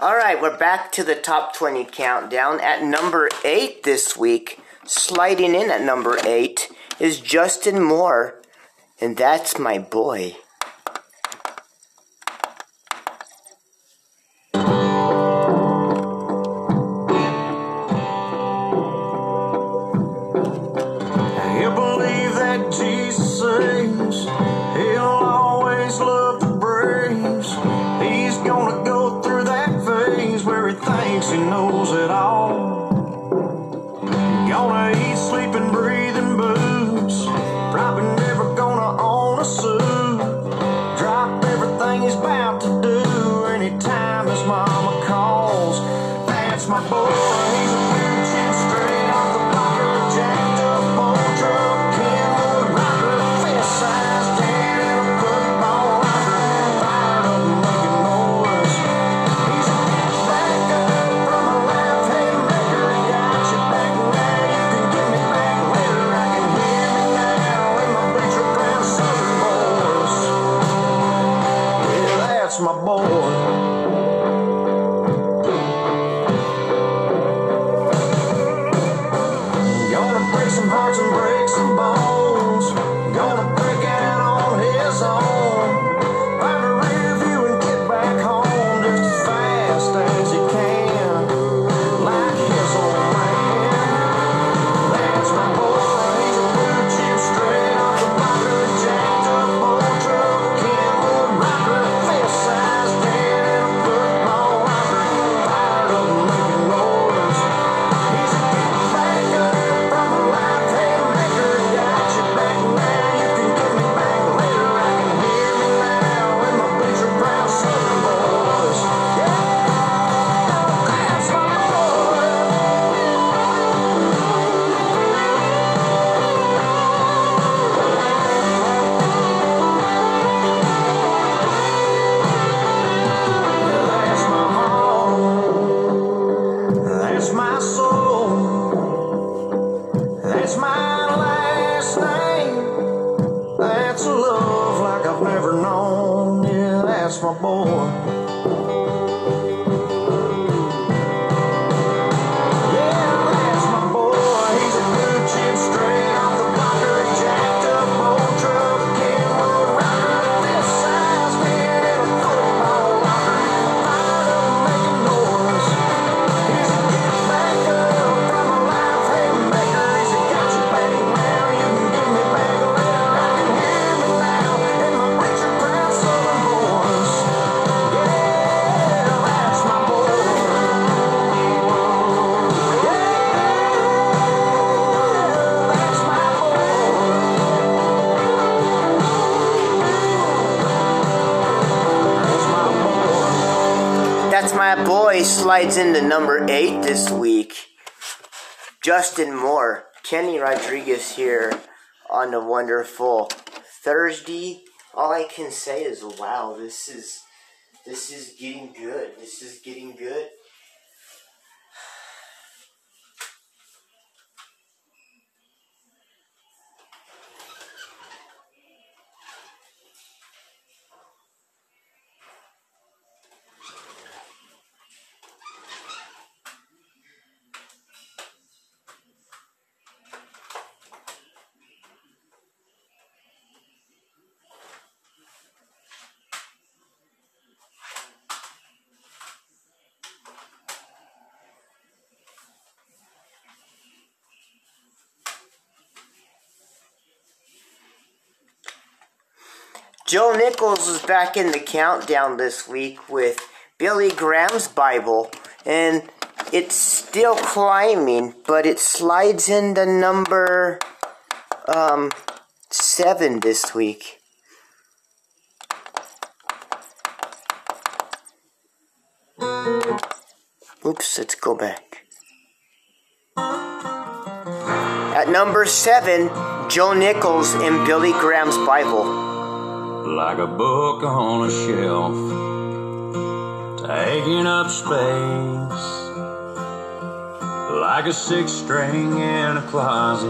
All right, we're back to the top 20 countdown. At number eight this week, sliding in at number eight, is Justin Moore, and that's my boy. leads into number eight this week. Justin Moore, Kenny Rodriguez here on the wonderful Thursday. All I can say is, wow, this is this is getting good. This is getting good. Joe Nichols is back in the countdown this week with Billy Graham's Bible, and it's still climbing, but it slides into number um, seven this week. Oops, let's go back. At number seven, Joe Nichols in Billy Graham's Bible like a book on a shelf, taking up space, like a six string in a closet,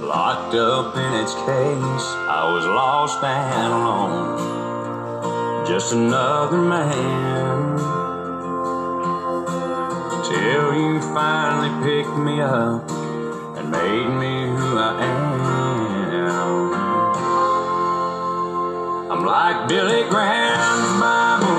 locked up in its case. I was lost and alone, just another man. Till you finally picked me up and made me who I am. like Billy Graham's Bible.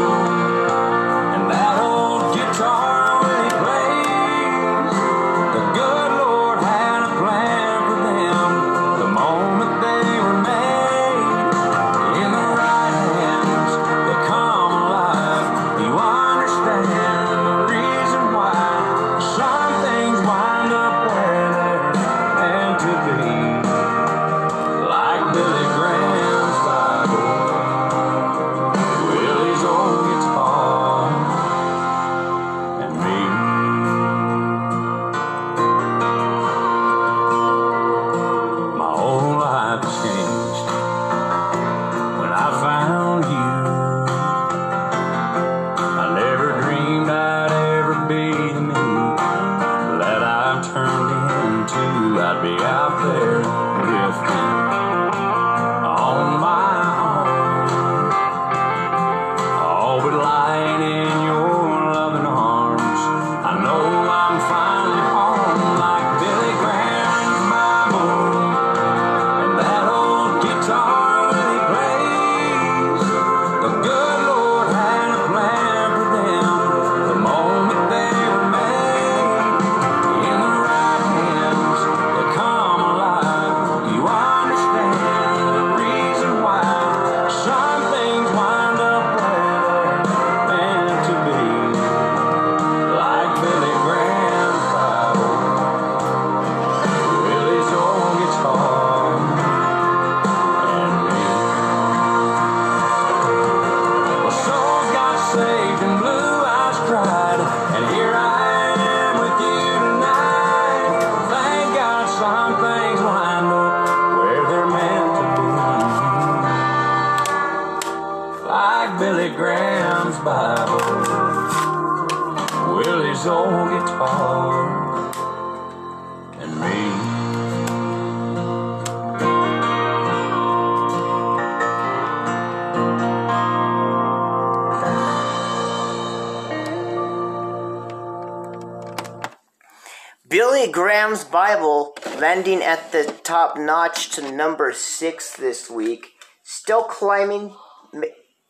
Graham's Bible landing at the top notch to number six this week, still climbing,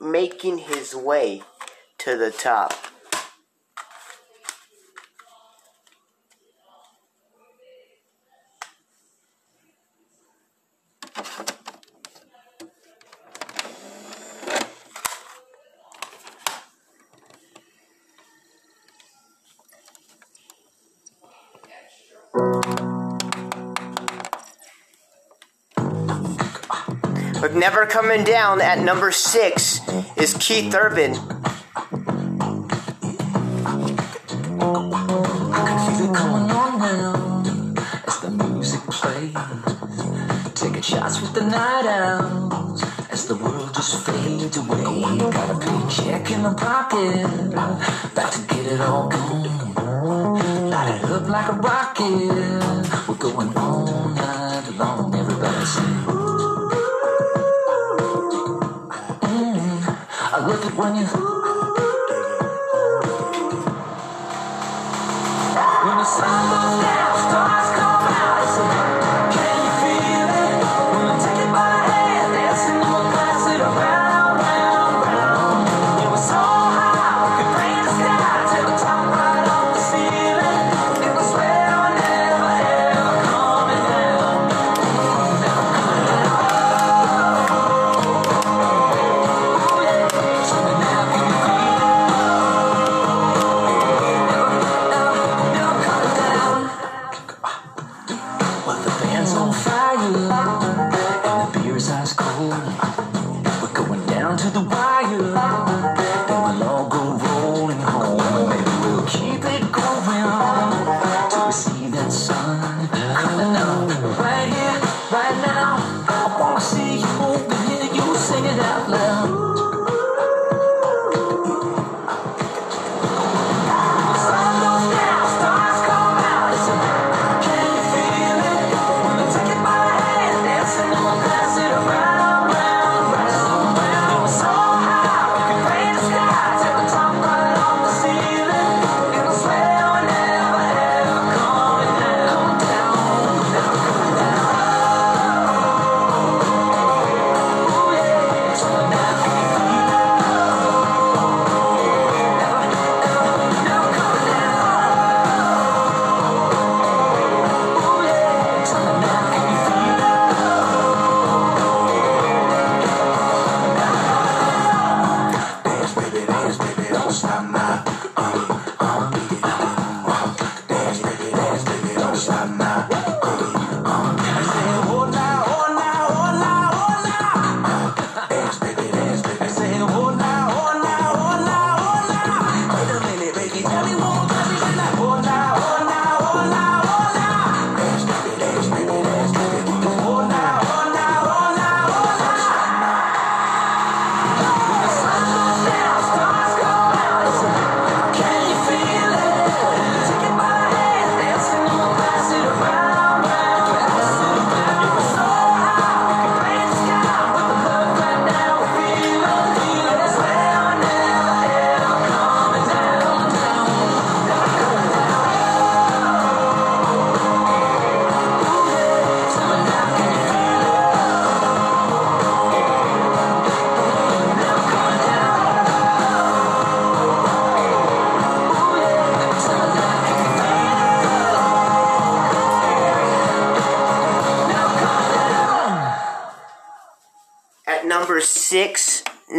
making his way to the top. But never coming down at number six is Keith Urban. Taking shots with the night out as the world just fades away. Got a paycheck in my pocket, about to get it all gone light up like a rocket. We're going all night long, everybody sing. Mm, I love it when you. When the sun goes down.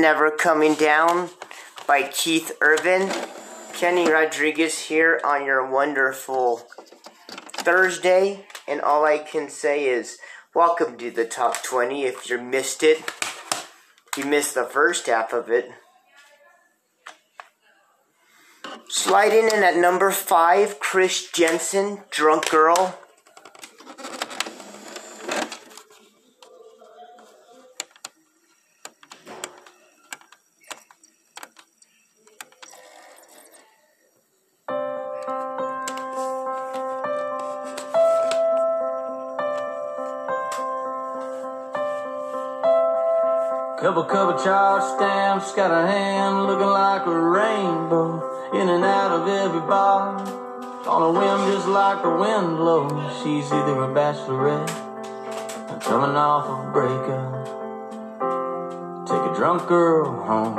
Never Coming Down by Keith Urban. Kenny Rodriguez here on your wonderful Thursday. And all I can say is, welcome to the top 20 if you missed it. You missed the first half of it. Sliding in at number five, Chris Janson, Drunk Girl. Couple couple charge stamps, got a hand looking like a rainbow. In and out of every bar, on a whim just like the wind blows. She's either a bachelorette or coming off a breakup. Take a drunk girl home.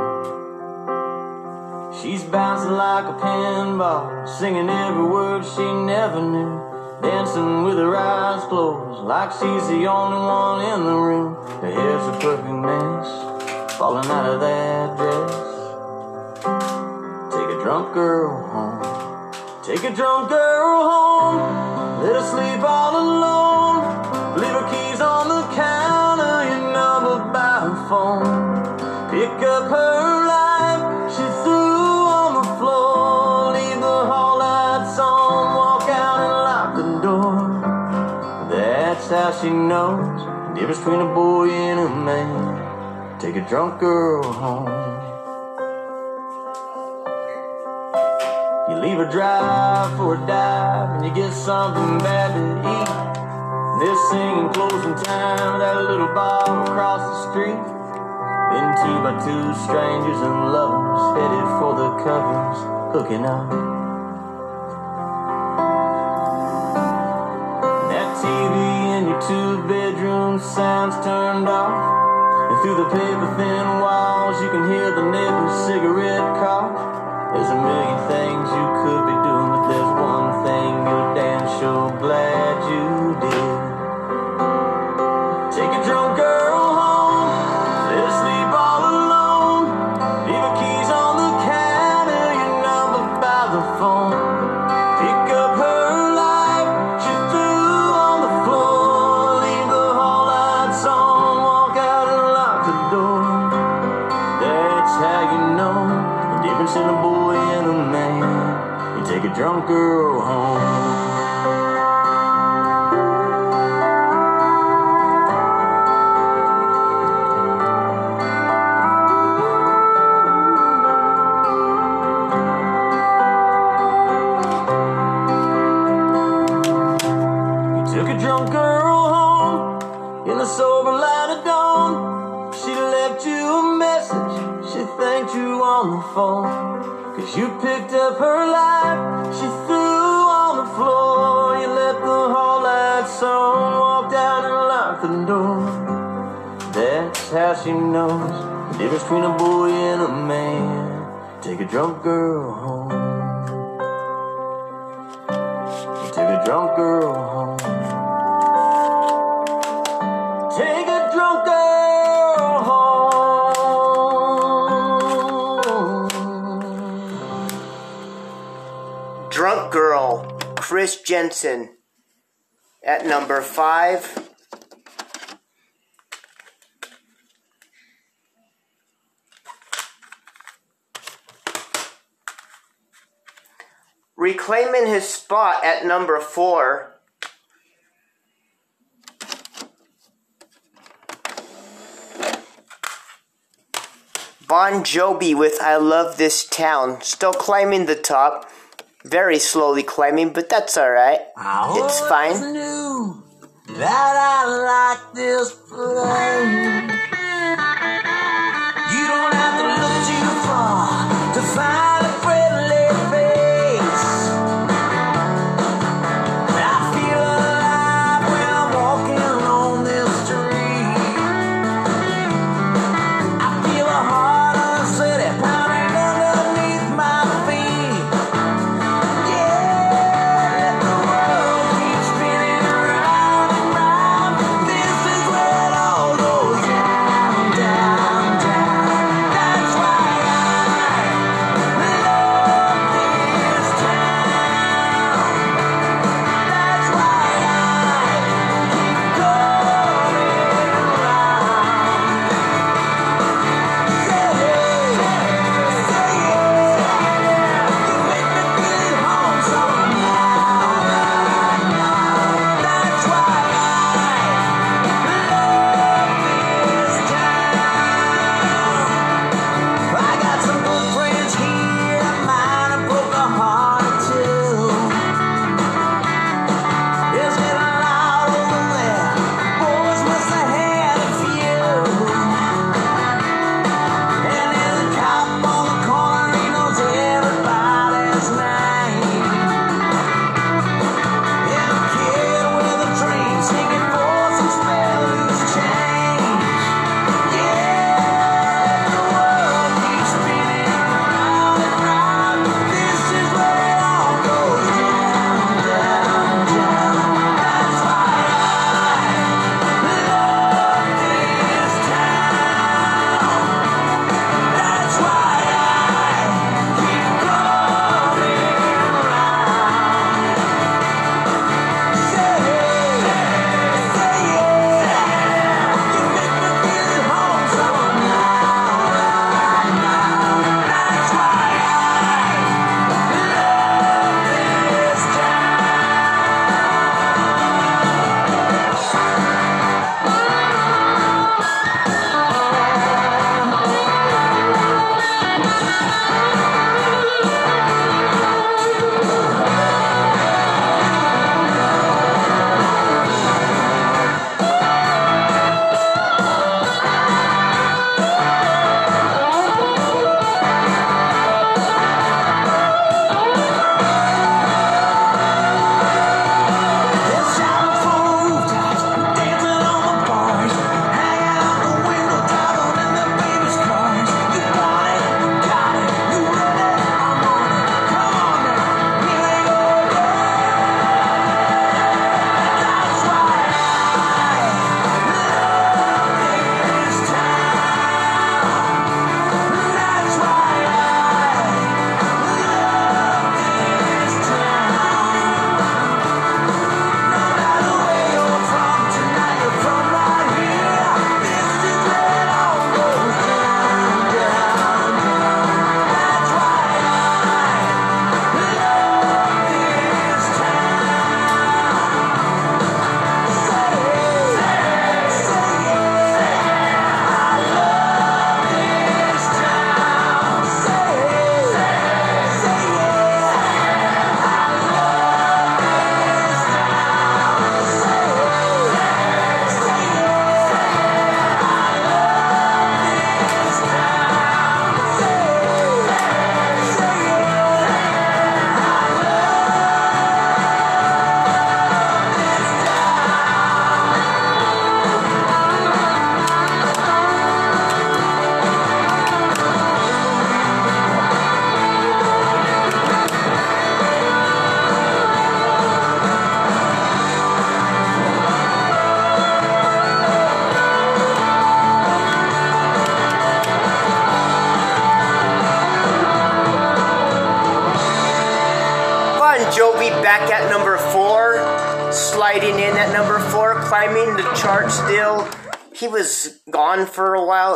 She's bouncing like a pinball, singing every word she never knew. Dancing with her eyes closed, like she's the only one in the room. Her hair's a perfect mess, falling out of that dress. Take a drunk girl home. Take a drunk girl home. Let her sleep all alone. Leave her keys on the counter, your number by her phone. Pick up her life, she threw on the floor. Leave the hall lights on, walk out and lock the door. That's how she knows difference between a boy and a man. Take a drunk girl home. You leave her drive for a dive and you get something bad to eat. They're singing closing time at that little bar across the street. Then two by two strangers and lovers headed for the covers, hooking up. That TV in your two bedroom sounds turned off. And through the paper thin walls, you can hear the neighbor's cigarette cough. There's a million things you could be she knows the difference between a boy and a man. Take a drunk girl home. You a drunk girl home. Take a drunk girl home. Drunk Girl, Chris Janson. At number five, reclaiming his spot at number four. Bon Jovi with I Love This Town. Still climbing the top. Very slowly climbing, but that's alright. It's fine. knew that I like this place. You don't have to look too far to find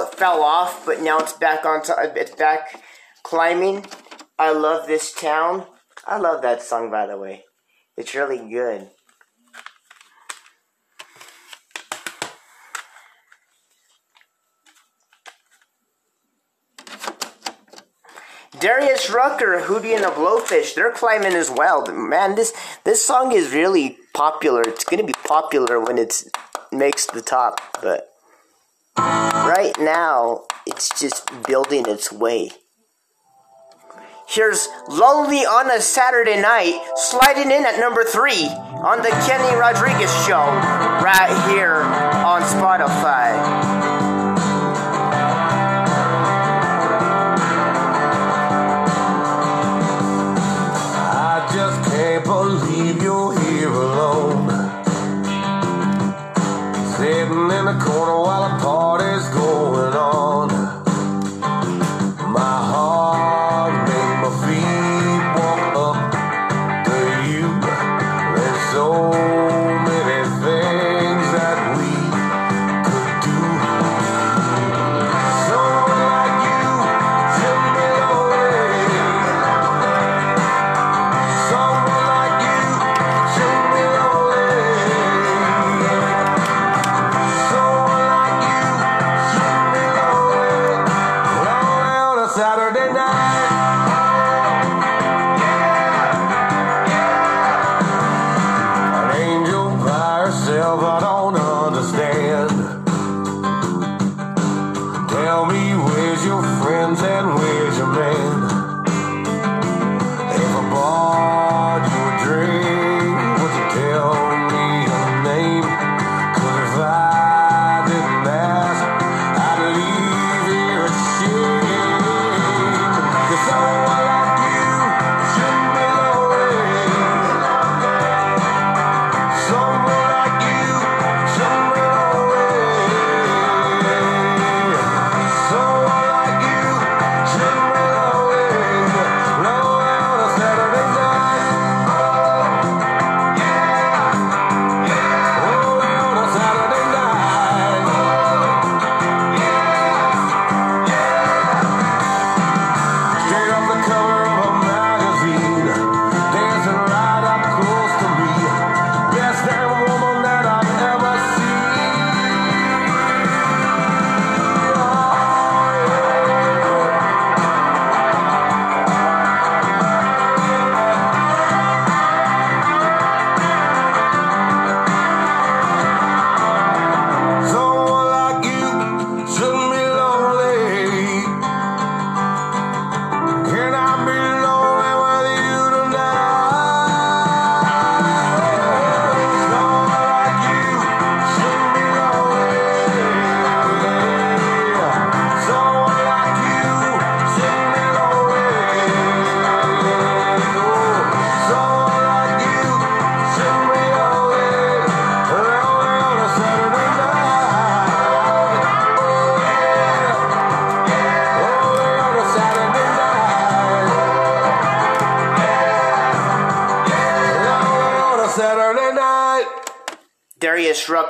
It fell off, but now it's back on top. Uh, it's back climbing. I love this town. I love that song, by the way. It's really good. Darius Rucker, Hootie and the Blowfish, they're climbing as well. Man, this this song is really popular. It's gonna be popular when it makes the top, but right now it's just building its way. Here's Lonely on a Saturday Night, sliding in at number three on the Kenny Rodriguez Show, right here on Spotify. I just Saturday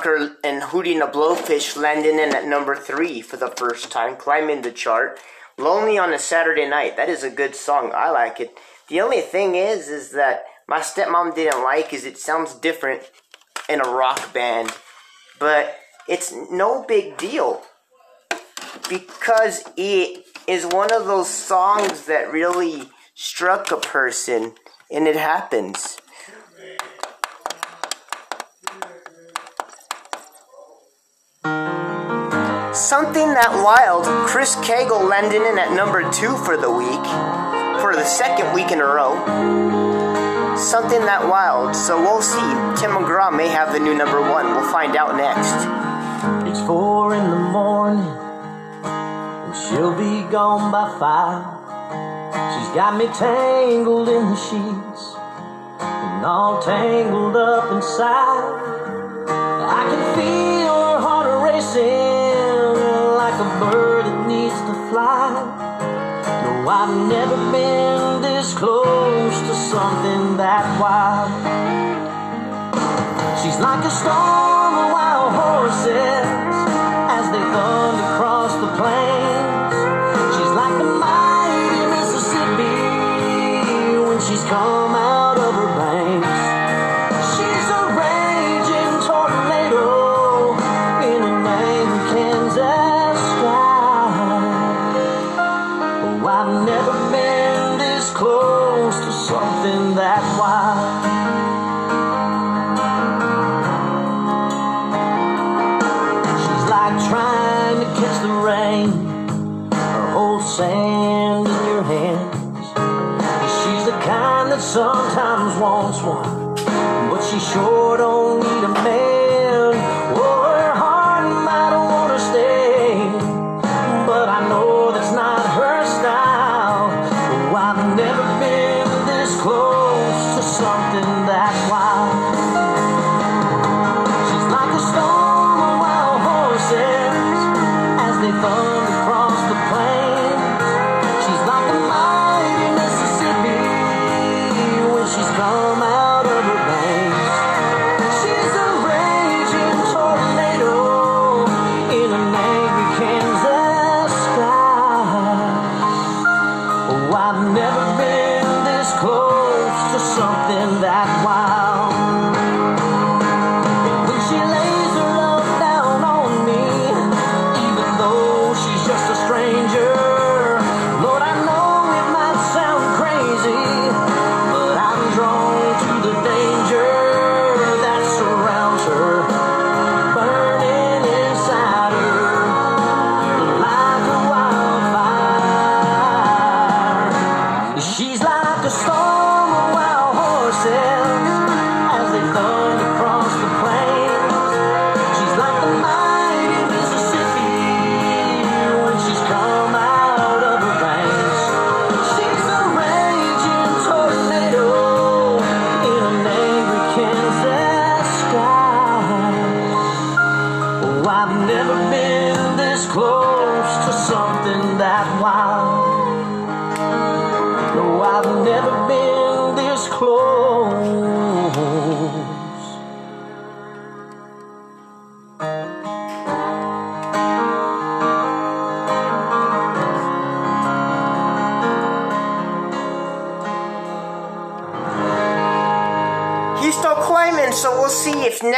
Rucker and the Blowfish landing in at number three for the first time, climbing the chart. Lonely on a Saturday night. That is a good song. I like it. The only thing is, is that my stepmom didn't like is it sounds different in a rock band, but it's no big deal because it is one of those songs that really struck a person, and it happens. Something That Wild, Chris Cagle landing in at number two for the week, for the second week in a row. Something That Wild, so we'll see. Tim McGraw may have the new number one. We'll find out next. It's four in the morning, and she'll be gone by five. She's got me tangled in the sheets, and all tangled up inside. I can feel racing like a bird that needs to fly. No, I've never been this close to something that wild. She's like a storm that wild.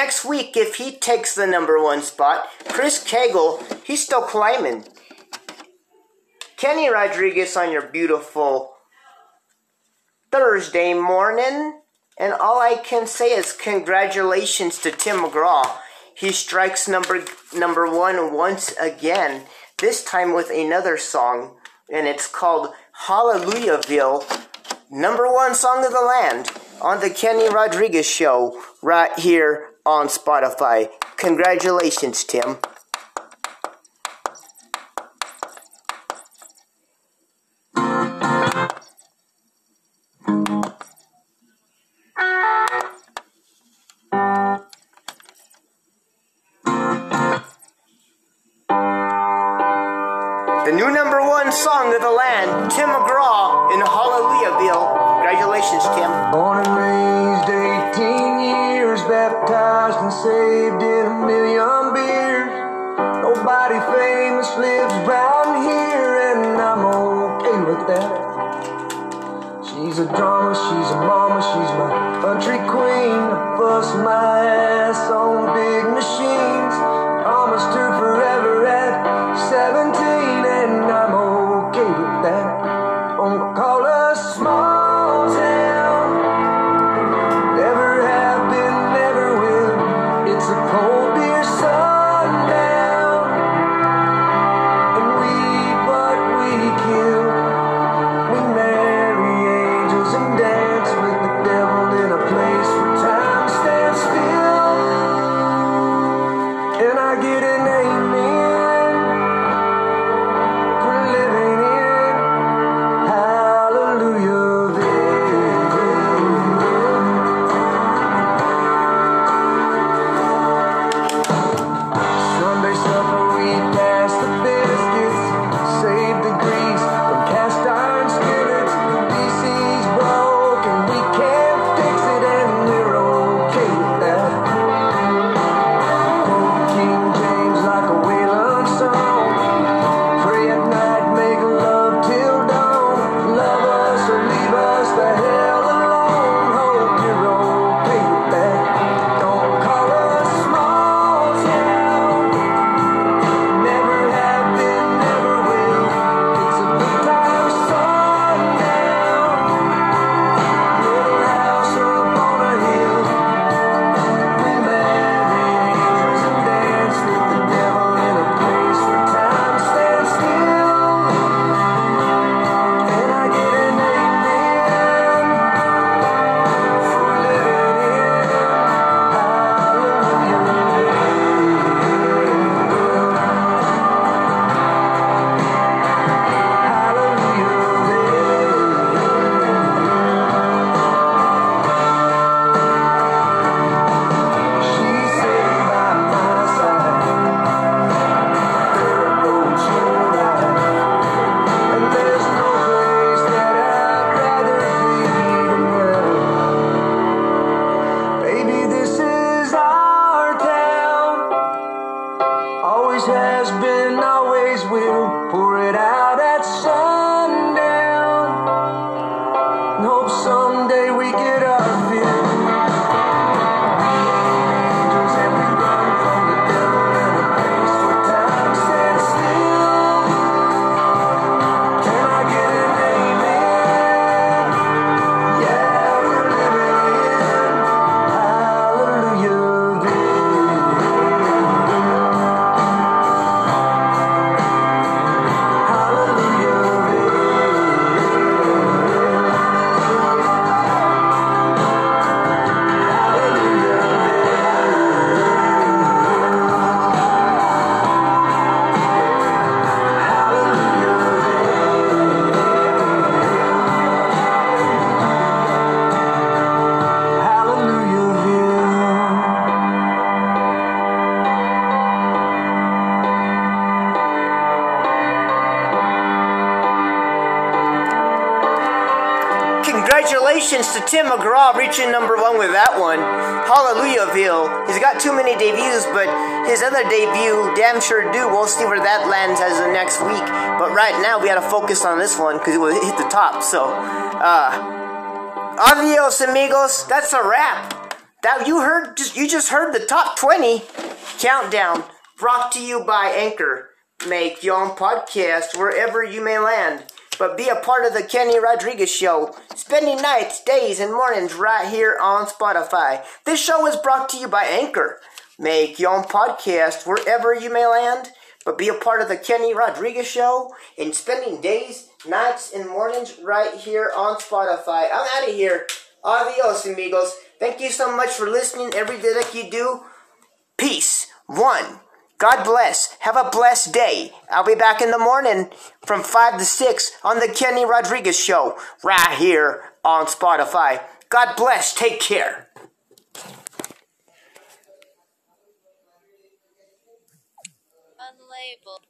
next week, if he takes the number one spot, Chris Cagle, he's still climbing. Kenny Rodriguez on your beautiful Thursday morning. And all I can say is congratulations to Tim McGraw. He strikes number number one once again, this time with another song, and it's called Hallelujahville, number one song of the land on the Kenny Rodriguez show right here on Spotify. Congratulations, Tim. Tim McGraw reaching number one with that one. Hallelujahville. He's got too many debuts, but his other debut, Damn Sure Do, we'll see where that lands as the next week. But right now, we got to focus on this one because it will hit the top. So, uh, adios, amigos. That's a wrap. That you heard, just you just heard the top 20 countdown brought to you by Anchor. Make your own podcast wherever you may land. But be a part of the Kenny Rodriguez Show, spending nights, days, and mornings right here on Spotify. This show is brought to you by Anchor. Make your own podcast wherever you may land, but be a part of the Kenny Rodriguez Show and spending days, nights, and mornings right here on Spotify. I'm out of here. Adios, amigos. Thank you so much for listening every day that you do. Peace. One. God bless. Have a blessed day. I'll be back in the morning from 5 to 6 on the Kenny Rodriguez Show, right here on Spotify. God bless. Take care. Unlabeled.